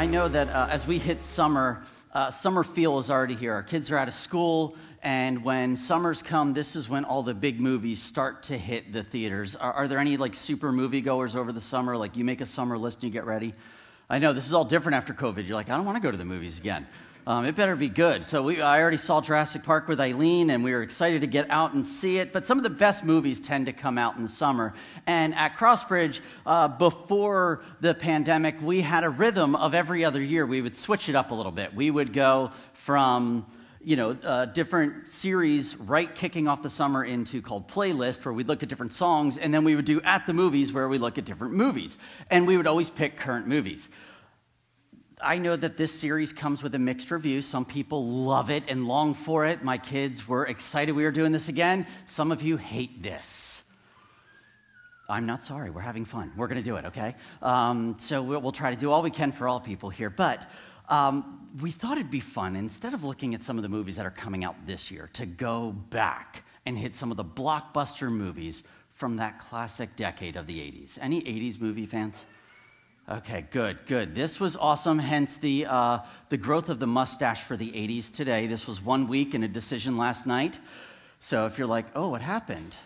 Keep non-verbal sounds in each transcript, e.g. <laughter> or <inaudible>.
I know that uh, as we hit summer, uh, summer feel is already here. Our kids are out of school, and when summers come, this is when all the big movies start to hit the theaters. Are, are there any like super moviegoers over the summer? Like you make a summer list and you get ready? I know this is all different after COVID. You're like, I don't want to go to the movies again. Um, it better be good. So we, I already saw Jurassic Park with Eileen, and we were excited to get out and see it. But some of the best movies tend to come out in the summer. And at Crossbridge, uh, before the pandemic, we had a rhythm of every other year. We would switch it up a little bit. We would go from you know, uh, different series right kicking off the summer into called Playlist, where we'd look at different songs, and then we would do At the Movies, where we look at different movies. And we would always pick current movies. I know that this series comes with a mixed review. Some people love it and long for it. My kids were excited we were doing this again. Some of you hate this. I'm not sorry. We're having fun. We're going to do it, okay? Um, so we'll, we'll, try to do all we can for all people here. But um, we thought it'd be fun, instead of looking at some of the movies that are coming out this year, to go back and hit some of the blockbuster movies from that classic decade of the 80s. Any 80s movie fans? Okay, good, good. This was awesome, hence the, uh, the growth of the mustache for the 80s today. This was one week and a decision last night. So if you're like, oh, what happened?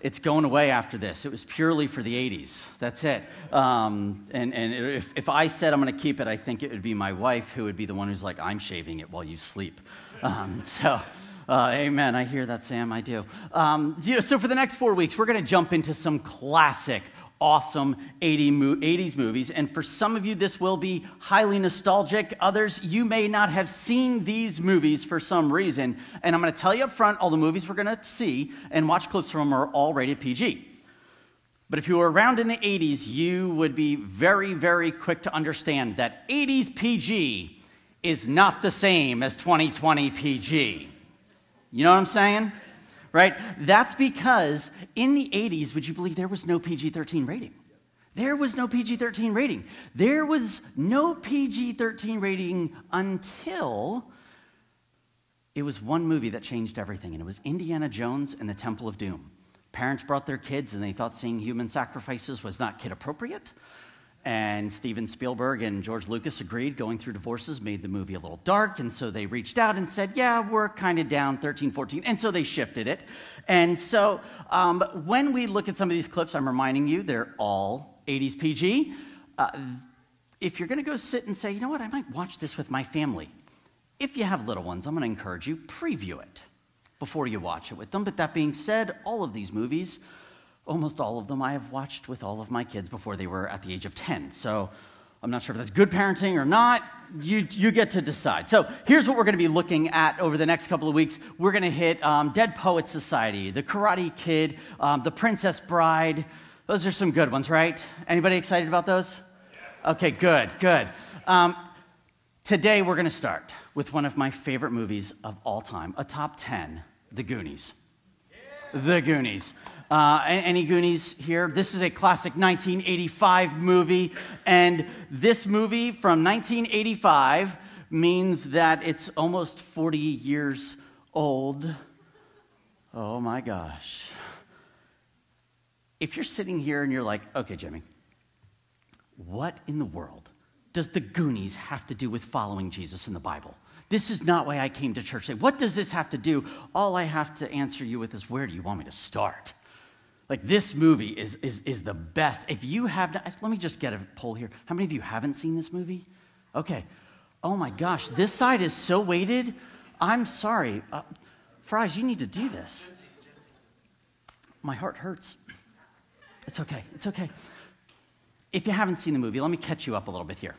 It's going away after this. It was purely for the 80s. That's it. Um, and and if, if I said I'm going to keep it, I think it would be my wife who would be the one who's like, I'm shaving it while you sleep. <laughs> Um, so. Uh, amen. I hear that, Sam. I do. Um, so, for the next four weeks, we're going to jump into some classic awesome 80 mo- 80s movies. And for some of you, this will be highly nostalgic. Others, you may not have seen these movies for some reason. And I'm going to tell you up front all the movies we're going to see and watch clips from are all rated PG. But if you were around in the 80s, you would be very, very quick to understand that 80s PG is not the same as 2020 PG. You know what I'm saying? Right? That's because in the 80s, would you believe there was no PG 13 rating? There was no PG 13 rating. There was no PG 13 rating until it was one movie that changed everything, and it was Indiana Jones and the Temple of Doom. Parents brought their kids, and they thought seeing human sacrifices was not kid appropriate. And Steven Spielberg and George Lucas agreed going through divorces made the movie a little dark. And so they reached out and said, Yeah, we're kind of down 13, 14. And so they shifted it. And so um, when we look at some of these clips, I'm reminding you they're all 80s PG. Uh, if you're going to go sit and say, You know what, I might watch this with my family, if you have little ones, I'm going to encourage you, preview it before you watch it with them. But that being said, all of these movies almost all of them I have watched with all of my kids before they were at the age of 10. So I'm not sure if that's good parenting or not. You, you get to decide. So here's what we're going to be looking at over the next couple of weeks. We're going to hit um, Dead Poets Society, The Karate Kid, um, The Princess Bride. Those are some good ones, right? Anybody excited about those? Yes. Okay, good, good. Um, today we're going to start with one of my favorite movies of all time, a top 10, The Goonies. Yeah. The Goonies. Uh, any Goonies here? This is a classic 1985 movie, and this movie from 1985 means that it's almost 40 years old. Oh my gosh. If you're sitting here and you're like, okay, Jimmy, what in the world does the Goonies have to do with following Jesus in the Bible? This is not why I came to church. What does this have to do? All I have to answer you with is where do you want me to start? Like this movie is, is, is the best. If you have not, let me just get a poll here. How many of you haven't seen this movie? Okay. Oh my gosh, this side is so weighted. I'm sorry. Uh, Fries, you need to do this. My heart hurts. It's okay. It's okay. If you haven't seen the movie, let me catch you up a little bit here.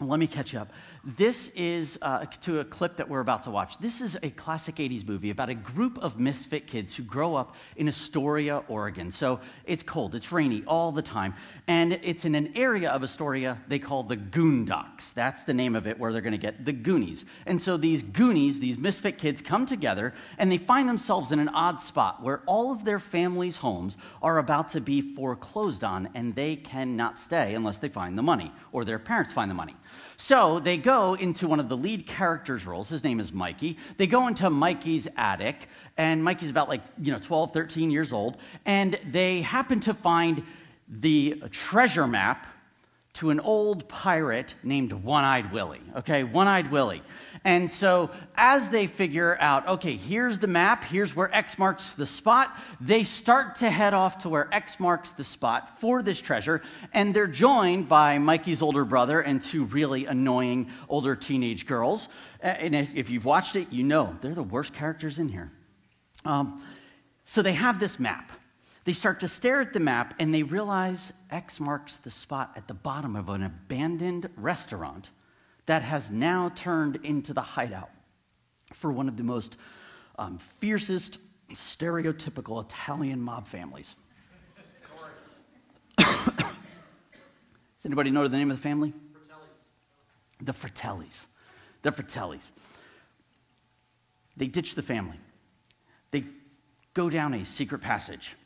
Let me catch you up. This is uh, to a clip that we're about to watch. This is a classic 80s movie about a group of misfit kids who grow up in Astoria, Oregon. So it's cold, it's rainy all the time. And it's in an area of Astoria they call the Goondocks. That's the name of it where they're going to get the Goonies. And so these Goonies, these misfit kids, come together and they find themselves in an odd spot where all of their families' homes are about to be foreclosed on and they cannot stay unless they find the money or their parents find the money. So they go into one of the lead characters' roles. His name is Mikey. They go into Mikey's attic, and Mikey's about like, you know, 12, 13 years old, and they happen to find the treasure map to an old pirate named One Eyed Willie. Okay, One Eyed Willie. And so, as they figure out, okay, here's the map, here's where X marks the spot, they start to head off to where X marks the spot for this treasure. And they're joined by Mikey's older brother and two really annoying older teenage girls. And if you've watched it, you know they're the worst characters in here. Um, so, they have this map. They start to stare at the map and they realize X marks the spot at the bottom of an abandoned restaurant that has now turned into the hideout for one of the most um, fiercest, stereotypical Italian mob families. <coughs> Does anybody know the name of the family? Fratellis. The Fratellis. The Fratellis. They ditch the family. They go down a secret passage.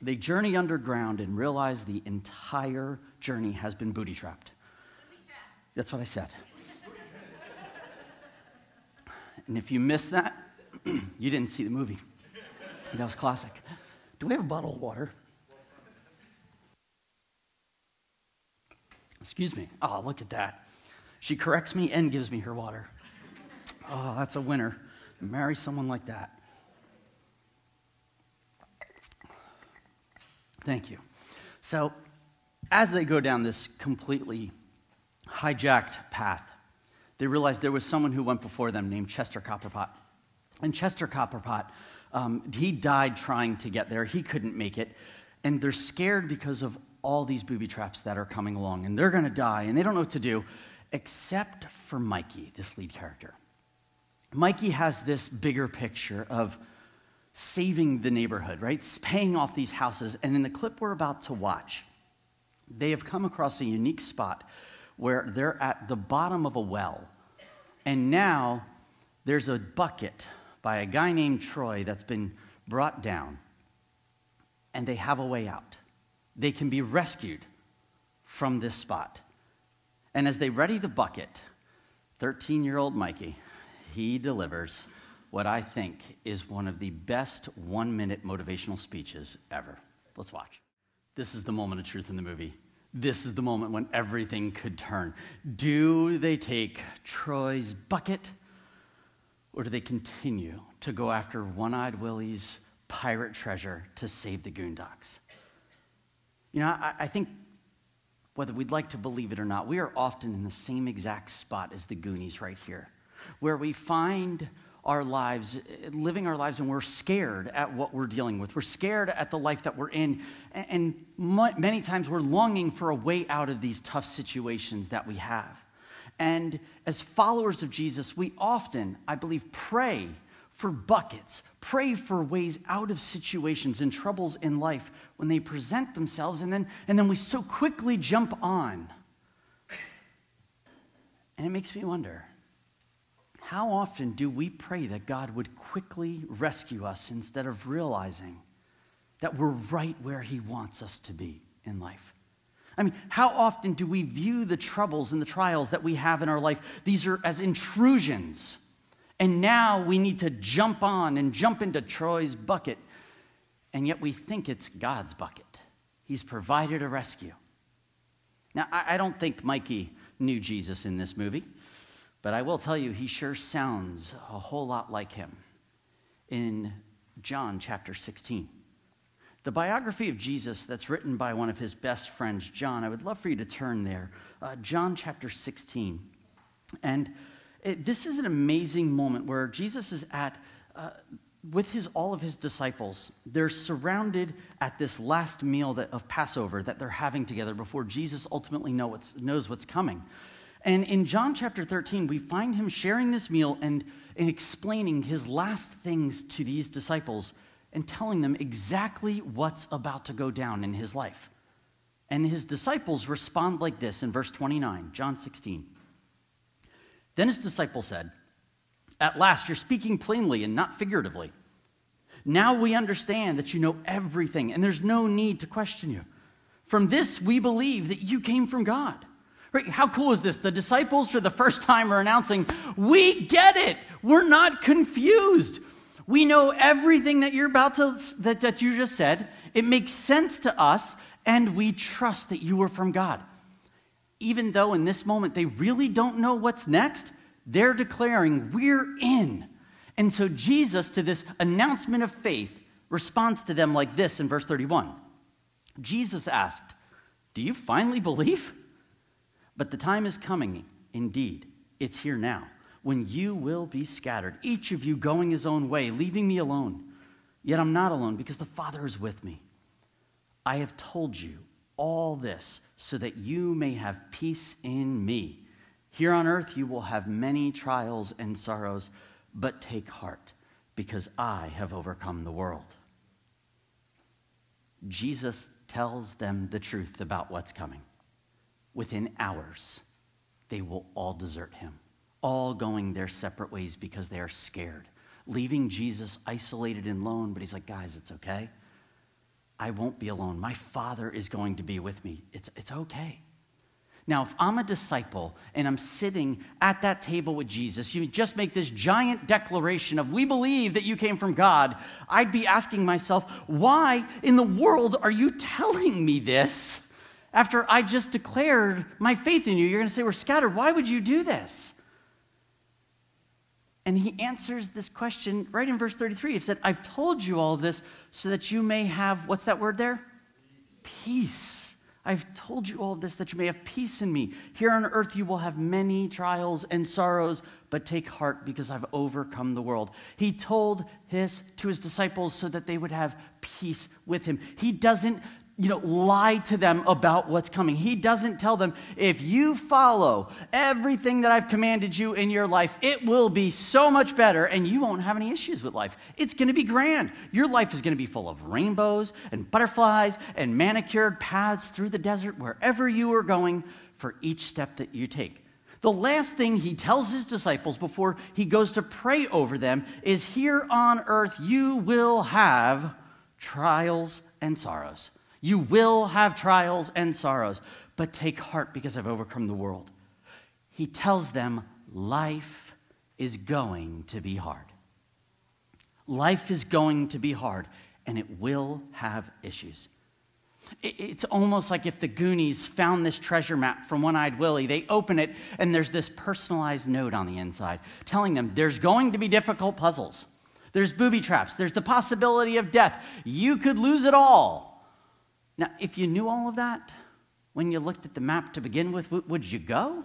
They journey underground and realize the entire journey has been booty trapped. That's what I said. and if you missed that, <clears throat> you didn't see the movie. That was classic. Do we have a bottle of water? Excuse me. Oh, look at that. She corrects me and gives me her water. Oh, that's a winner. Marry someone like that. Thank you. So, as they go down this completely hijacked path, they realized there was someone who went before them named Chester Copperpot. And Chester Copperpot, um, he died trying to get there. He couldn't make it. And they're scared because of all these booby traps that are coming along. And they're going to die, and they don't know what to do, except for Mikey, this lead character. Mikey has this bigger picture of saving the neighborhood, right? Paying off these houses. And in the clip we're about to watch, they have come across a unique spot where they're at the bottom of a well. And now there's a bucket by a guy named Troy that's been brought down. And they have a way out. They can be rescued from this spot. And as they ready the bucket, 13 year old Mikey, he delivers what I think is one of the best one minute motivational speeches ever. Let's watch. This is the moment of truth in the movie this is the moment when everything could turn. Do they take Troy's bucket or do they continue to go after One Eyed Willie's pirate treasure to save the Goondocks? You know, I, I, think whether we'd like to believe it or not, we are often in the same exact spot as the Goonies right here, where we find our lives, living our lives, and we're scared at what we're dealing with. We're scared at the life that we're in. And many times we're longing for a way out of these tough situations that we have. And as followers of Jesus, we often, I believe, pray for buckets, pray for ways out of situations and troubles in life when they present themselves, and then, and then we so quickly jump on. And it makes me wonder how often do we pray that God would quickly rescue us instead of realizing that we're right where He wants us to be in life? I mean, how often do we view the troubles and the trials that we have in our life? These are as intrusions. And now we need to jump on and jump into Troy's bucket. And yet we think it's God's bucket. He's provided a rescue. Now, I don't think Mikey knew Jesus in this movie. But I will tell you, he sure sounds a whole lot like him in John chapter 16. The biography of Jesus that's written by one of his best friends, John, I would love for you to turn there. Uh, John chapter 16. And it, this is an amazing moment where Jesus is at, uh, with his, all of his disciples. They're surrounded at this last meal that, of Passover that they're having together before Jesus ultimately know what's, knows what's coming. And in John chapter 13, we find him sharing this meal and, and explaining his last things to these disciples and telling them exactly what's about to go down in his life. And his disciples respond like this in verse 29, John 16. Then his disciples said, At last, you're speaking plainly and not figuratively. Now we understand that you know everything, and there's no need to question you. From this, we believe that you came from God. How cool is this? The disciples, for the first time, are announcing, We get it. We're not confused. We know everything that you're about to, that, that you just said. It makes sense to us, and we trust that you were from God. even though in this moment they really don't know what's next, they're declaring, We're in. And so Jesus, to this announcement of faith, responds to them like this in verse 31. Jesus asked, Do you finally believe? But the time is coming, indeed, it's here now, when you will be scattered, each of you going his own way, leaving me alone. Yet I'm not alone because the Father is with me. I have told you all this so that you may have peace in me. Here on earth you will have many trials and sorrows, but take heart because I have overcome the world. Jesus tells them the truth about what's coming. Within hours, they will all desert him, all going their separate ways because they are scared, leaving Jesus isolated and alone. But he's like, guys, it's okay. I won't be alone. My Father is going to be with me. It's, it's okay. Now, if I'm a disciple and I'm sitting at that table with Jesus, you just make this giant declaration of, We believe that you came from God, I'd be asking myself, Why in the world are you telling me this after I just declared my faith in you? You're going to say, We're scattered. Why would you do this? And he answers this question right in verse 33. He said, I've told you all this so that you may have, what's that word there? Peace I've told you all this that you may have peace in me. Here on earth you will have many trials and sorrows, but take heart because I've overcome the world. He told his to his disciples so that they would have peace with him. He doesn't you know, lie to them about what's coming. He doesn't tell them, if you follow everything that I've commanded you in your life, it will be so much better and you won't have any issues with life. It's going to be grand. Your life is going to be full of rainbows and butterflies and manicured paths through the desert wherever you are going for each step that you take. The last thing he tells his disciples before he goes to pray over them is here on earth you will have trials and sorrows. You will have trials and sorrows, but take heart because I've overcome the world. He tells them life is going to be hard. Life is going to be hard, and it will have issues. It's almost like if the Goonies found this treasure map from One Eyed Willie, they open it, and there's this personalized note on the inside telling them there's going to be difficult puzzles. There's booby traps. There's the possibility of death. You could lose it all. Now, if you knew all of that when you looked at the map to begin with, would you go?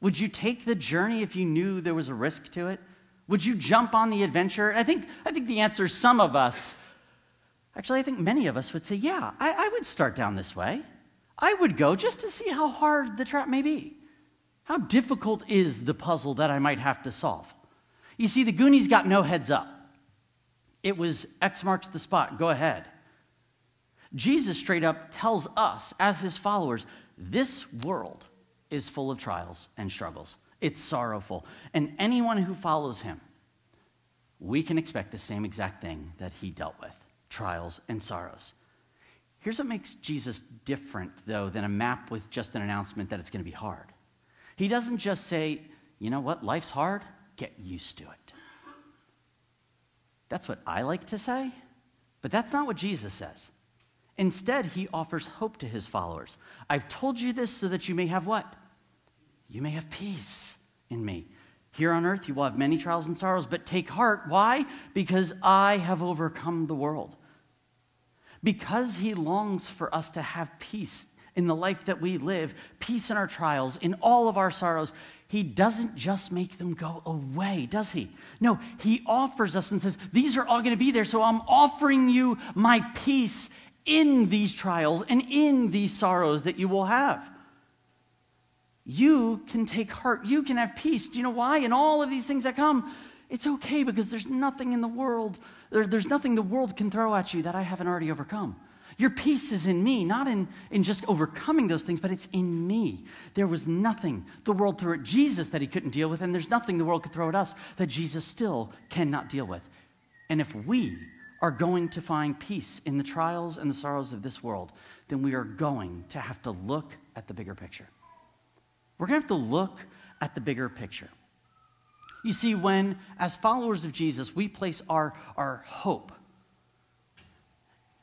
Would you take the journey if you knew there was a risk to it? Would you jump on the adventure? I think, I think the answer is some of us. Actually, I think many of us would say, yeah, I, I would start down this way. I would go just to see how hard the trap may be. How difficult is the puzzle that I might have to solve? You see, the Goonies got no heads up. It was X marks the spot, go ahead. Jesus straight up tells us, as his followers, this world is full of trials and struggles. It's sorrowful. And anyone who follows him, we can expect the same exact thing that he dealt with trials and sorrows. Here's what makes Jesus different, though, than a map with just an announcement that it's going to be hard. He doesn't just say, you know what, life's hard, get used to it. That's what I like to say, but that's not what Jesus says. Instead, he offers hope to his followers. I've told you this so that you may have what? You may have peace in me. Here on earth, you will have many trials and sorrows, but take heart. Why? Because I have overcome the world. Because he longs for us to have peace in the life that we live, peace in our trials, in all of our sorrows, he doesn't just make them go away, does he? No, he offers us and says, These are all going to be there, so I'm offering you my peace in these trials and in these sorrows that you will have. You can take heart. You can have peace. Do you know why? In all of these things that come, it's okay because there's nothing in the world, there, there's nothing the world can throw at you that I haven't already overcome. Your peace is in me, not in, in just overcoming those things, but it's in me. There was nothing the world threw at Jesus that he couldn't deal with, and there's nothing the world could throw at us that Jesus still cannot deal with. And if we are going to find peace in the trials and the sorrows of this world, then we are going to have to look at the bigger picture. We're going to have to look at the bigger picture. You see, when, as followers of Jesus, we place our, our hope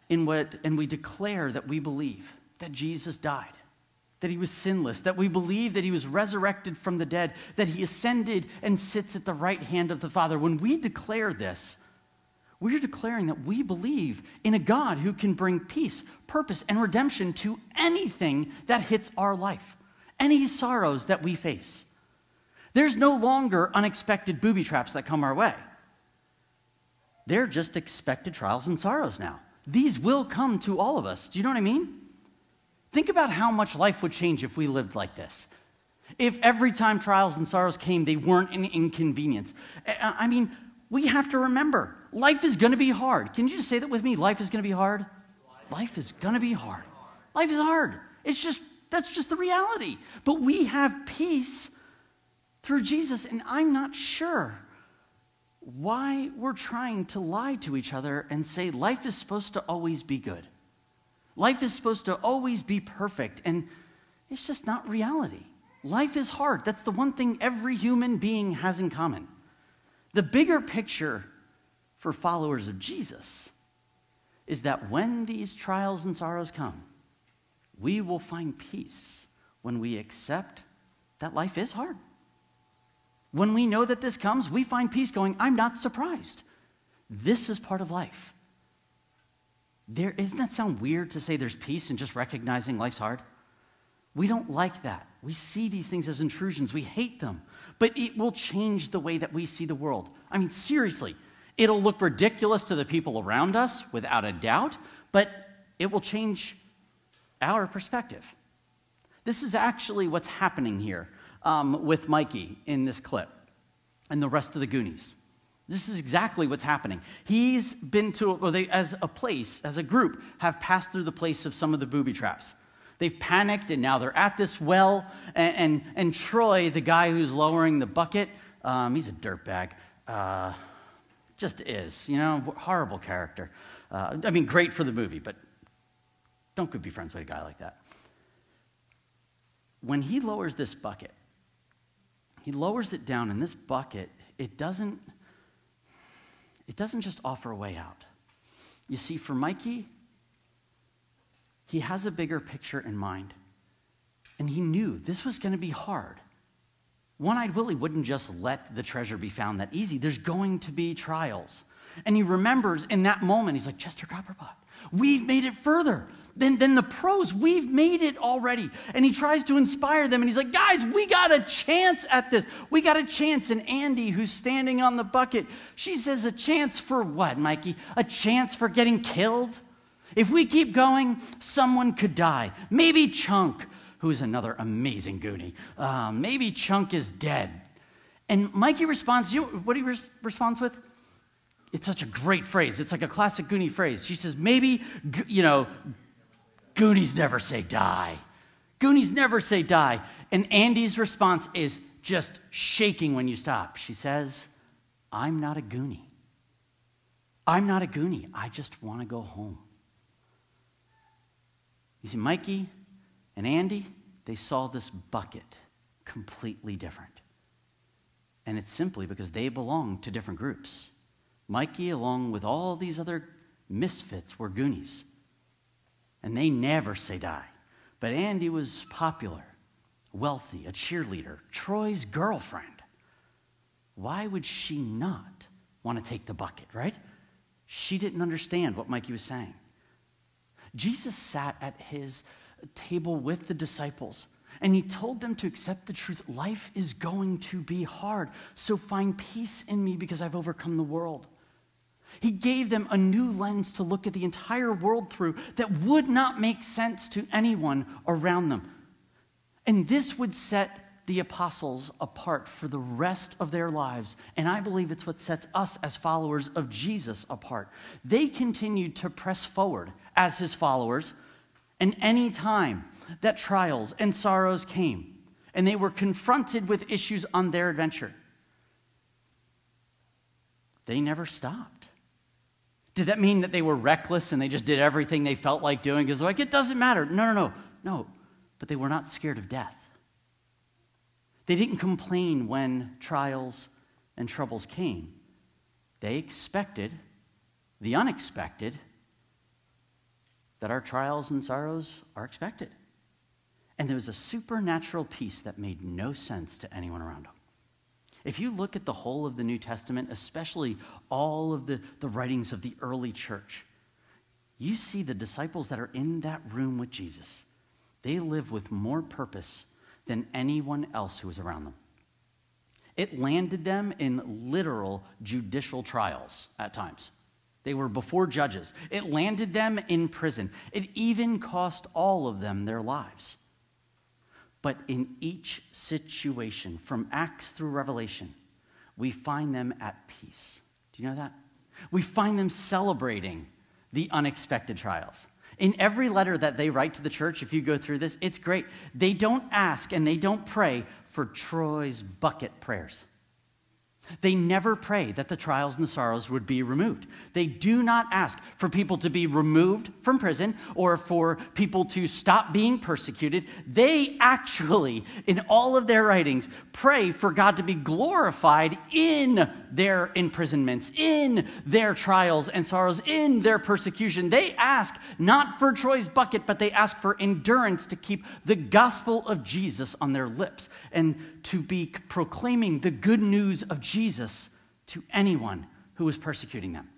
in what, and we declare that we believe that Jesus died, that he was sinless, that we believe that he was resurrected from the dead, that he ascended and sits at the right hand of the Father. When we declare this, we're declaring that we believe in a God who can bring peace, purpose, and redemption to anything that hits our life, any sorrows that we face. There's no longer unexpected booby traps that come our way. They're just expected trials and sorrows now. These will come to all of us. Do you know what I mean? Think about how much life would change if we lived like this. If every time trials and sorrows came, they weren't an inconvenience. I mean, we have to remember life is going to be hard. Can you just say that with me? Life is going to be hard? Life is going to be hard. Life is hard. It's just, that's just the reality. But we have peace through Jesus, and I'm not sure why we're trying to lie to each other and say life is supposed to always be good. Life is supposed to always be perfect, and it's just not reality. Life is hard. That's the one thing every human being has in common. The bigger picture for followers of Jesus is that when these trials and sorrows come, we will find peace when we accept that life is hard. When we know that this comes, we find peace going, I'm not surprised. This is part of life. There, doesn't that sound weird to say there's peace in just recognizing life's hard? We don't like that. We see these things as intrusions. We hate them. But it will change the way that we see the world. I mean, seriously, it'll look ridiculous to the people around us, without a doubt, but it will change our perspective. This is actually what's happening here um, with Mikey in this clip and the rest of the Goonies. This is exactly what's happening. He's been to, well, they, as a place, as a group, have passed through the place of some of the booby traps. They've panicked and now they're at this well. And, and, and Troy, the guy who's lowering the bucket, um, he's a dirtbag. Uh, just is, you know, horrible character. Uh, I mean, great for the movie, but don't be friends with a guy like that. When he lowers this bucket, he lowers it down, and this bucket, it doesn't, it doesn't just offer a way out. You see, for Mikey, he has a bigger picture in mind. And he knew this was going to be hard. One eyed Willie wouldn't just let the treasure be found that easy. There's going to be trials. And he remembers in that moment, he's like, Chester Copperpot, we've made it further than, than the pros. We've made it already. And he tries to inspire them. And he's like, guys, we got a chance at this. We got a chance. And Andy, who's standing on the bucket, she says, a chance for what, Mikey? A chance for getting killed? If we keep going, someone could die. Maybe Chunk, who's another amazing Goonie. Uh, maybe Chunk is dead. And Mikey responds, you know what he res- responds with? It's such a great phrase. It's like a classic Goonie phrase. She says, maybe, you know, Goonies never say die. Goonies never say die. And Andy's response is just shaking when you stop. She says, I'm not a Goonie. I'm not a Goonie. I just want to go home. You see, Mikey and Andy, they saw this bucket completely different. And it's simply because they belong to different groups. Mikey, along with all these other misfits, were Goonies. And they never say die. But Andy was popular, wealthy, a cheerleader, Troy's girlfriend. Why would she not want to take the bucket, right? She didn't understand what Mikey was saying. Jesus sat at his table with the disciples and he told them to accept the truth. Life is going to be hard, so find peace in me because I've overcome the world. He gave them a new lens to look at the entire world through that would not make sense to anyone around them. And this would set the apostles apart for the rest of their lives. And I believe it's what sets us as followers of Jesus apart. They continued to press forward as his followers, and any time that trials and sorrows came, and they were confronted with issues on their adventure, they never stopped. Did that mean that they were reckless and they just did everything they felt like doing? Because, like, it doesn't matter. No, no, no. No. But they were not scared of death. They didn't complain when trials and troubles came. They expected the unexpected that our trials and sorrows are expected. And there was a supernatural peace that made no sense to anyone around him. If you look at the whole of the New Testament, especially all of the, the writings of the early church, you see the disciples that are in that room with Jesus. They live with more purpose than anyone else who was around them. It landed them in literal judicial trials at times. They were before judges. It landed them in prison. It even cost all of them their lives. But in each situation, from Acts through Revelation, we find them at peace. Do you know that? We find them celebrating the unexpected trials. In every letter that they write to the church, if you go through this, it's great. They don't ask and they don't pray for Troy's bucket prayers. They never pray that the trials and the sorrows would be removed. They do not ask for people to be removed from prison or for people to stop being persecuted. They actually, in all of their writings, pray for God to be glorified in their imprisonments, in their trials and sorrows, in their persecution. They ask not for Troy's bucket, but they ask for endurance to keep the gospel of Jesus on their lips and to be proclaiming the good news of Jesus to anyone who is persecuting them.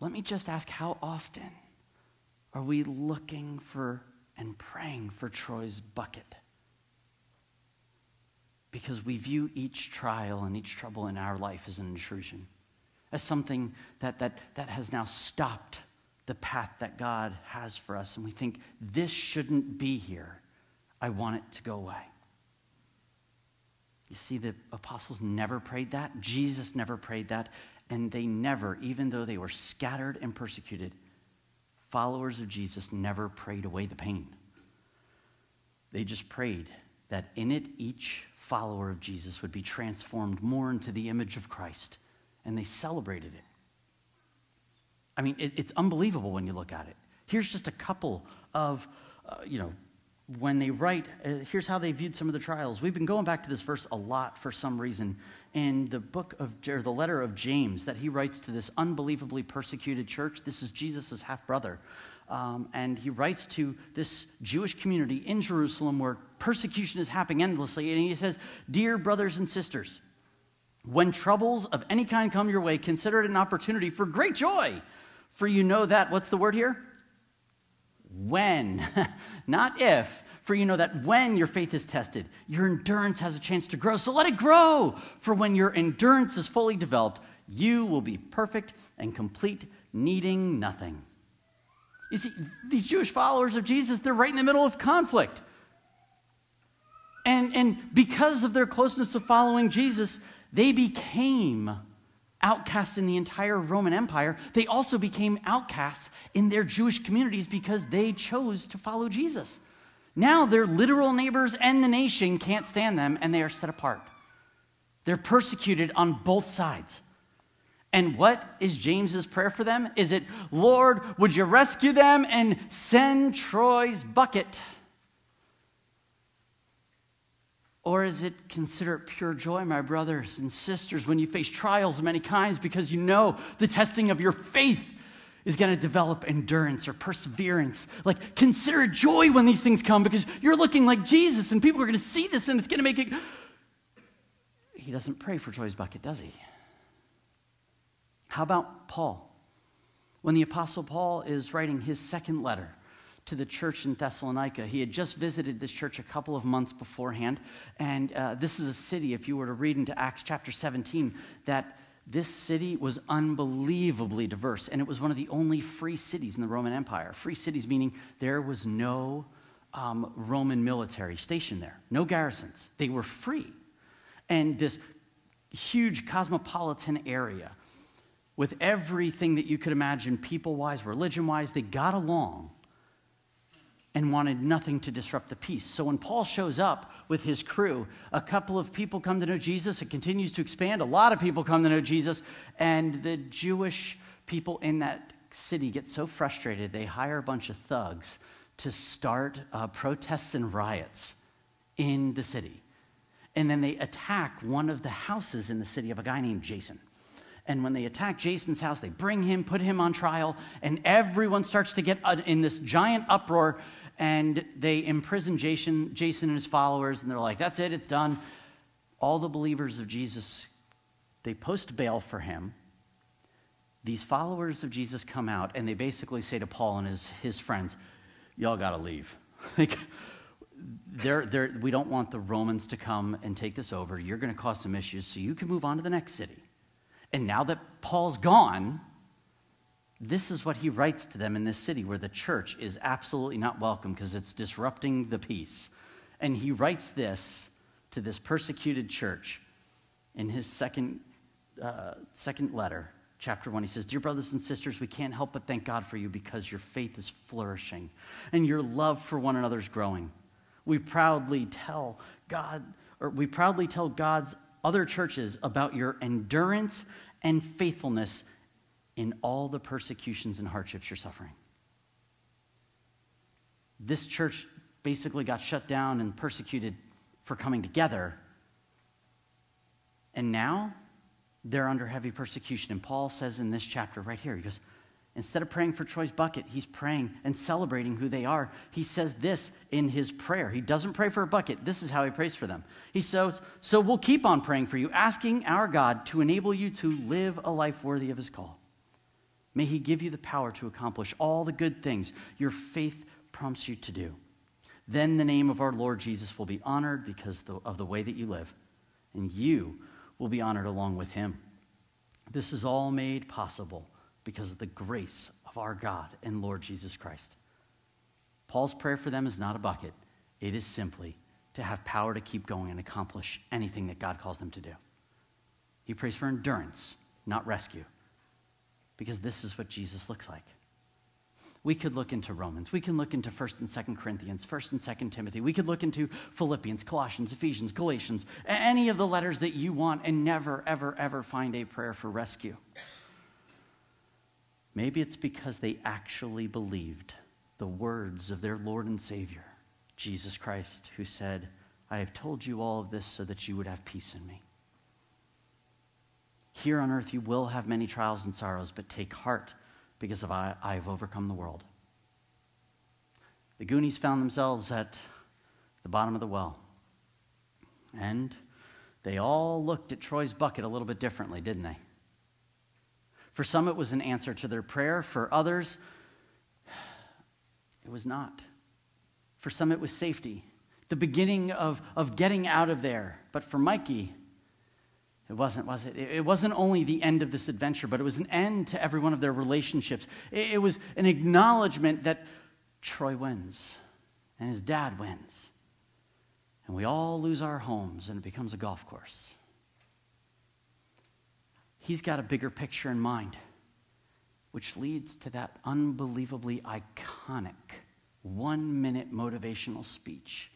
Let me just ask how often are we looking for and praying for Troy's bucket? Because we view each trial and each trouble in our life as an intrusion, as something that, that, that has now stopped the path that God has for us. And we think, this shouldn't be here. I want it to go away. You see, the apostles never prayed that. Jesus never prayed that. And they never, even though they were scattered and persecuted, followers of Jesus never prayed away the pain. They just prayed that in it, each follower of Jesus would be transformed more into the image of Christ. And they celebrated it. I mean, it, it's unbelievable when you look at it. Here's just a couple of, uh, you know, when they write, uh, here's how they viewed some of the trials. We've been going back to this verse a lot for some reason. In the book of, or the letter of James that he writes to this unbelievably persecuted church, this is Jesus' half brother. Um, and he writes to this Jewish community in Jerusalem where persecution is happening endlessly. And he says, Dear brothers and sisters, when troubles of any kind come your way, consider it an opportunity for great joy. For you know that, what's the word here? When, <laughs> not if. For you know that when your faith is tested, your endurance has a chance to grow. So let it grow. For when your endurance is fully developed, you will be perfect and complete, needing nothing. You see, these Jewish followers of Jesus, they're right in the middle of conflict. And, and because of their closeness of following Jesus, they became outcasts in the entire Roman Empire, they also became outcasts in their Jewish communities because they chose to follow Jesus. Now their literal neighbors and the nation can't stand them and they are set apart. They're persecuted on both sides. And what is James's prayer for them? Is it, Lord, would you rescue them and send Troy's bucket? Or is it consider it pure joy, my brothers and sisters, when you face trials of many kinds because you know the testing of your faith is going to develop endurance or perseverance? Like, consider joy when these things come because you're looking like Jesus and people are going to see this and it's going to make it. He doesn't pray for Joy's bucket, does he? How about Paul? When the Apostle Paul is writing his second letter, to the church in Thessalonica. He had just visited this church a couple of months beforehand. And uh, this is a city, if you were to read into Acts chapter 17, that this city was unbelievably diverse. And it was one of the only free cities in the Roman Empire. Free cities meaning there was no um, Roman military stationed there, no garrisons. They were free. And this huge cosmopolitan area with everything that you could imagine, people wise, religion wise, they got along and wanted nothing to disrupt the peace. So when Paul shows up with his crew, a couple of people come to know Jesus. It continues to expand. A lot of people come to know Jesus. And the Jewish people in that city get so frustrated, they hire a bunch of thugs to start uh, protests and riots in the city. And then they attack one of the houses in the city of a guy named Jason. And when they attack Jason's house, they bring him, put him on trial, and everyone starts to get uh, in this giant uproar and they imprison Jason, Jason and his followers, and they're like, that's it, it's done. All the believers of Jesus, they post bail for him. These followers of Jesus come out, and they basically say to Paul and his, his friends, Y'all got to leave. <laughs> like, they're, they're, we don't want the Romans to come and take this over. You're to cause some issues, so you can move on to the next city. And now that Paul's gone, this is what he writes to them in this city where the church is absolutely not welcome because it's disrupting the peace. And he writes this to this persecuted church in his second, uh, second letter, chapter 1. He says, Dear brothers and sisters, we can't help but thank God for you because your faith is flourishing and your love for one another is growing. We proudly tell God, or we proudly tell God's other churches about your endurance and faithfulness in all the persecutions and hardships you're suffering. This church basically got shut down and persecuted for coming together. And now they're under heavy persecution. And Paul says in this chapter right here, he goes, Instead of praying for Troy's bucket, he's praying and celebrating who they are. He says this in his prayer. He doesn't pray for a bucket. This is how he prays for them. He says, So we'll keep on praying for you, asking our God to enable you to live a life worthy of his call. May he give you the power to accomplish all the good things your faith prompts you to do. Then the name of our Lord Jesus will be honored because of the way that you live, and you will be honored along with him. This is all made possible because of the grace of our God and Lord Jesus Christ. Paul's prayer for them is not a bucket, it is simply to have power to keep going and accomplish anything that God calls them to do. He prays for endurance, not rescue, because this is what Jesus looks like. We could look into Romans. We can look into 1st and 2nd Corinthians, 1st and 2nd Timothy. We could look into Philippians, Colossians, Ephesians, Galatians, any of the letters that you want and never, ever, ever find a prayer for rescue. Maybe it's because they actually believed the words of their Lord and Savior, Jesus Christ, who said, I have told you all of this so that you would have peace in me. Here on earth you will have many trials and sorrows, but take heart because of I, I have overcome the world. The Goonies found themselves at the bottom of the well. And they all looked at Troy's bucket a little bit differently, didn't they? For some, it was an answer to their prayer. For others, it was not. For some, it was safety, the beginning of, of getting out of there. But for Mikey, it wasn't, was it? It wasn't only the end of this adventure, but it was an end to every one of their relationships. It, was an acknowledgement that Troy wins and his dad wins. And we all lose our homes and it becomes a golf course. He's got a bigger picture in mind, which leads to that unbelievably iconic one minute motivational speech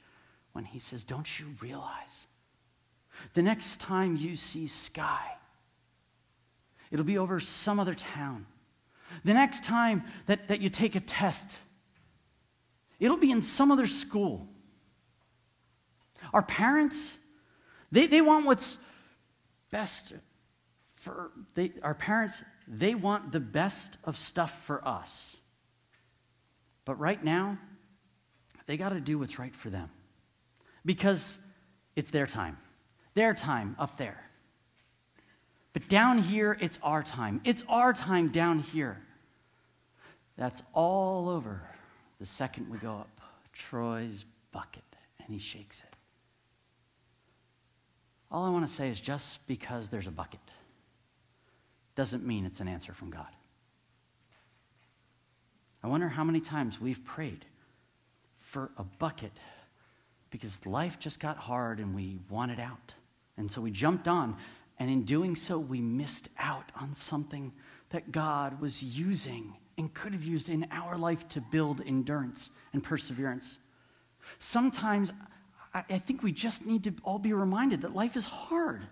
when he says, Don't you realize? The next time you see sky, it'll be over some other town. The next time that, that you take a test, it'll be in some other school. Our parents, they, they want what's best for they, our parents, they want the best of stuff for us. But right now, they got to do what's right for them because it's their time, their time up there. But down here, it's our time. It's our time down here. That's all over the second we go up. Troy's bucket, and he shakes it. All I want to say is just because there's a bucket doesn't mean it's an answer from God. I wonder how many times we've prayed for a bucket because life just got hard and we wanted out. And so we jumped on, and in doing so, we missed out on something that God was using and could have used in our life to build endurance and perseverance. Sometimes I think we just need to all be reminded that life is hard.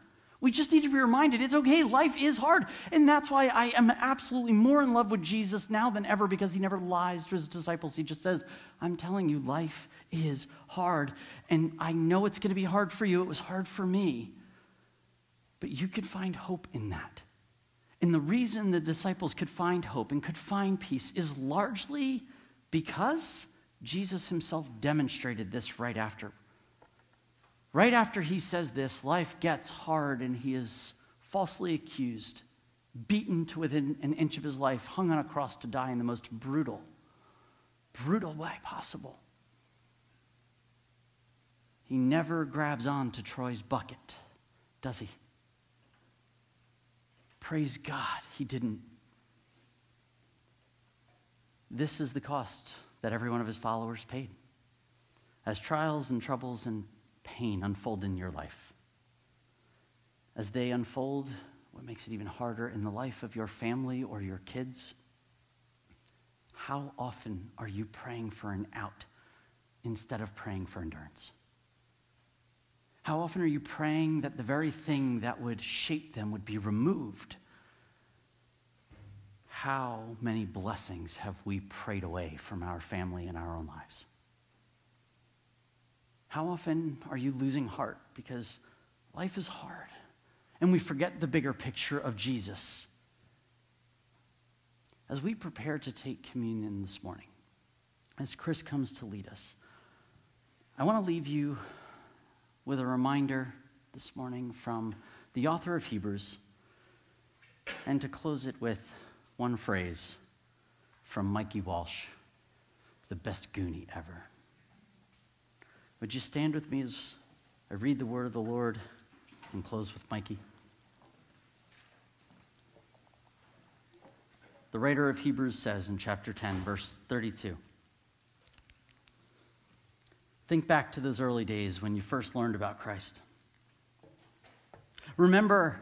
We just need to be reminded it's okay, life is hard. And that's why I am absolutely more in love with Jesus now than ever because he never lies to his disciples. He just says, I'm telling you, life is hard. And I know it's going to be hard for you. It was hard for me. But you could find hope in that. And the reason the disciples could find hope and could find peace is largely because Jesus himself demonstrated this right after. Right after he says this, life gets hard and he is falsely accused, beaten to within an inch of his life, hung on a cross to die in the most brutal, brutal way possible. He never grabs on to Troy's bucket, does he? Praise God, he didn't. This is the cost that every one of his followers paid. As trials and troubles and pain unfold in your life, as they unfold, what makes it even harder in the life of your family or your kids, how often are you praying for an out instead of praying for endurance? How often are you praying that the very thing that would shape them would be removed? How many blessings have we prayed away from our family and our own lives? How often are you losing heart because life is hard and we forget the bigger picture of Jesus? As we prepare to take communion this morning, as Chris comes to lead us, I want to leave you with a reminder this morning from the author of Hebrews, and to close it with one phrase from Mikey Walsh, the best Goonie ever. Would you stand with me as I read the word of the Lord and close with Mikey? The writer of Hebrews says in chapter 10, verse 32. Think back to those early days when you first learned about Christ. Remember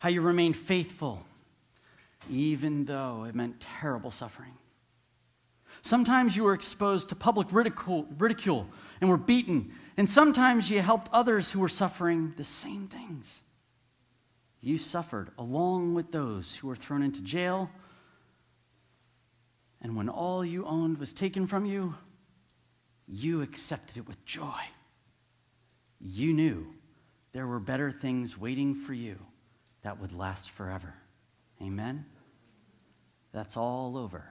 how you remained faithful, even though it meant terrible suffering. Sometimes you were exposed to public ridicule, ridicule and were beaten, and sometimes you helped others who were suffering the same things. You suffered along with those who were thrown into jail, and when all you owned was taken from you, you accepted it with joy. You knew there were better things waiting for you that would last forever. Amen? That's all over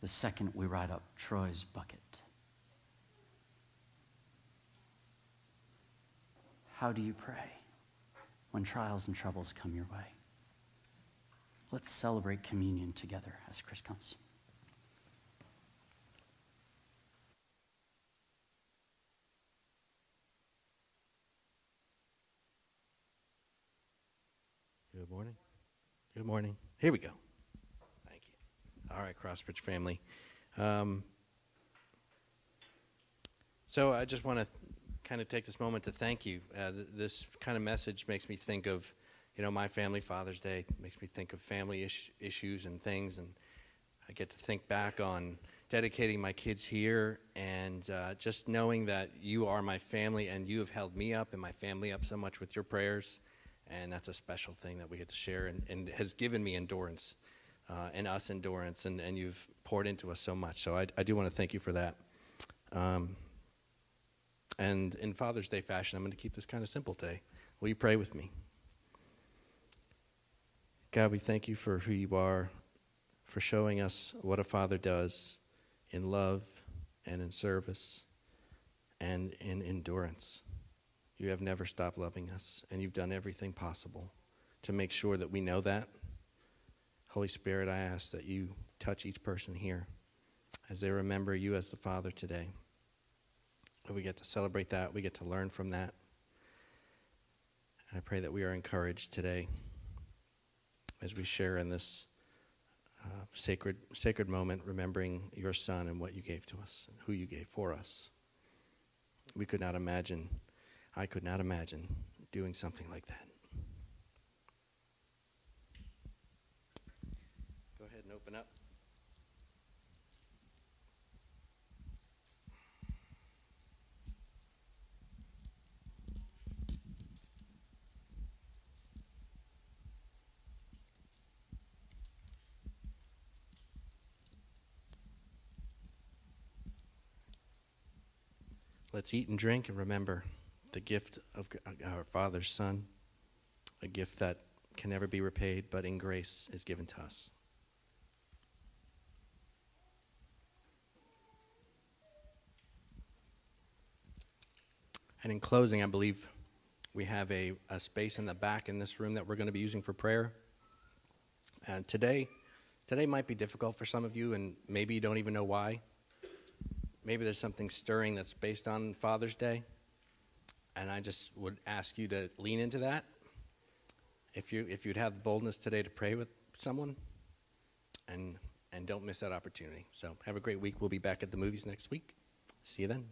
the second we ride up Troy's bucket. How do you pray when trials and troubles come your way? Let's celebrate communion together as Chris comes. Good morning. Good morning. Here we go. Thank you. All right, Crossbridge family. Um, so I just want to kind of take this moment to thank you. Uh, th- this kind of message makes me think of, you know, my family Father's Day. Makes me think of family is- issues and things, and I get to think back on dedicating my kids here and uh, just knowing that you are my family and you have held me up and my family up so much with your prayers and that's a special thing that we get to share and, and has given me endurance uh, and us endurance and, and you've poured into us so much so i, I do want to thank you for that um, and in father's day fashion i'm going to keep this kind of simple today will you pray with me god we thank you for who you are for showing us what a father does in love and in service and in endurance you have never stopped loving us, and you've done everything possible to make sure that we know that. Holy Spirit, I ask that you touch each person here as they remember you as the Father today. We get to celebrate that, we get to learn from that. And I pray that we are encouraged today as we share in this uh, sacred, sacred moment, remembering your Son and what you gave to us, and who you gave for us. We could not imagine I could not imagine doing something like that. Let's eat and drink and remember the gift of uh, our Father's Son, a gift that can never be repaid, but in grace is given to us. And in closing, I believe we have a, a space in the back in this room that we're going to be using for prayer. And today, today might be difficult for some of you, and maybe you don't even know why. Maybe there's something stirring that's based on Father's Day. And I just would ask you to lean into that. If, you, if you'd have the boldness today to pray with someone, and, and don't miss that opportunity. So have a great week. We'll be back at the movies next week. See you then.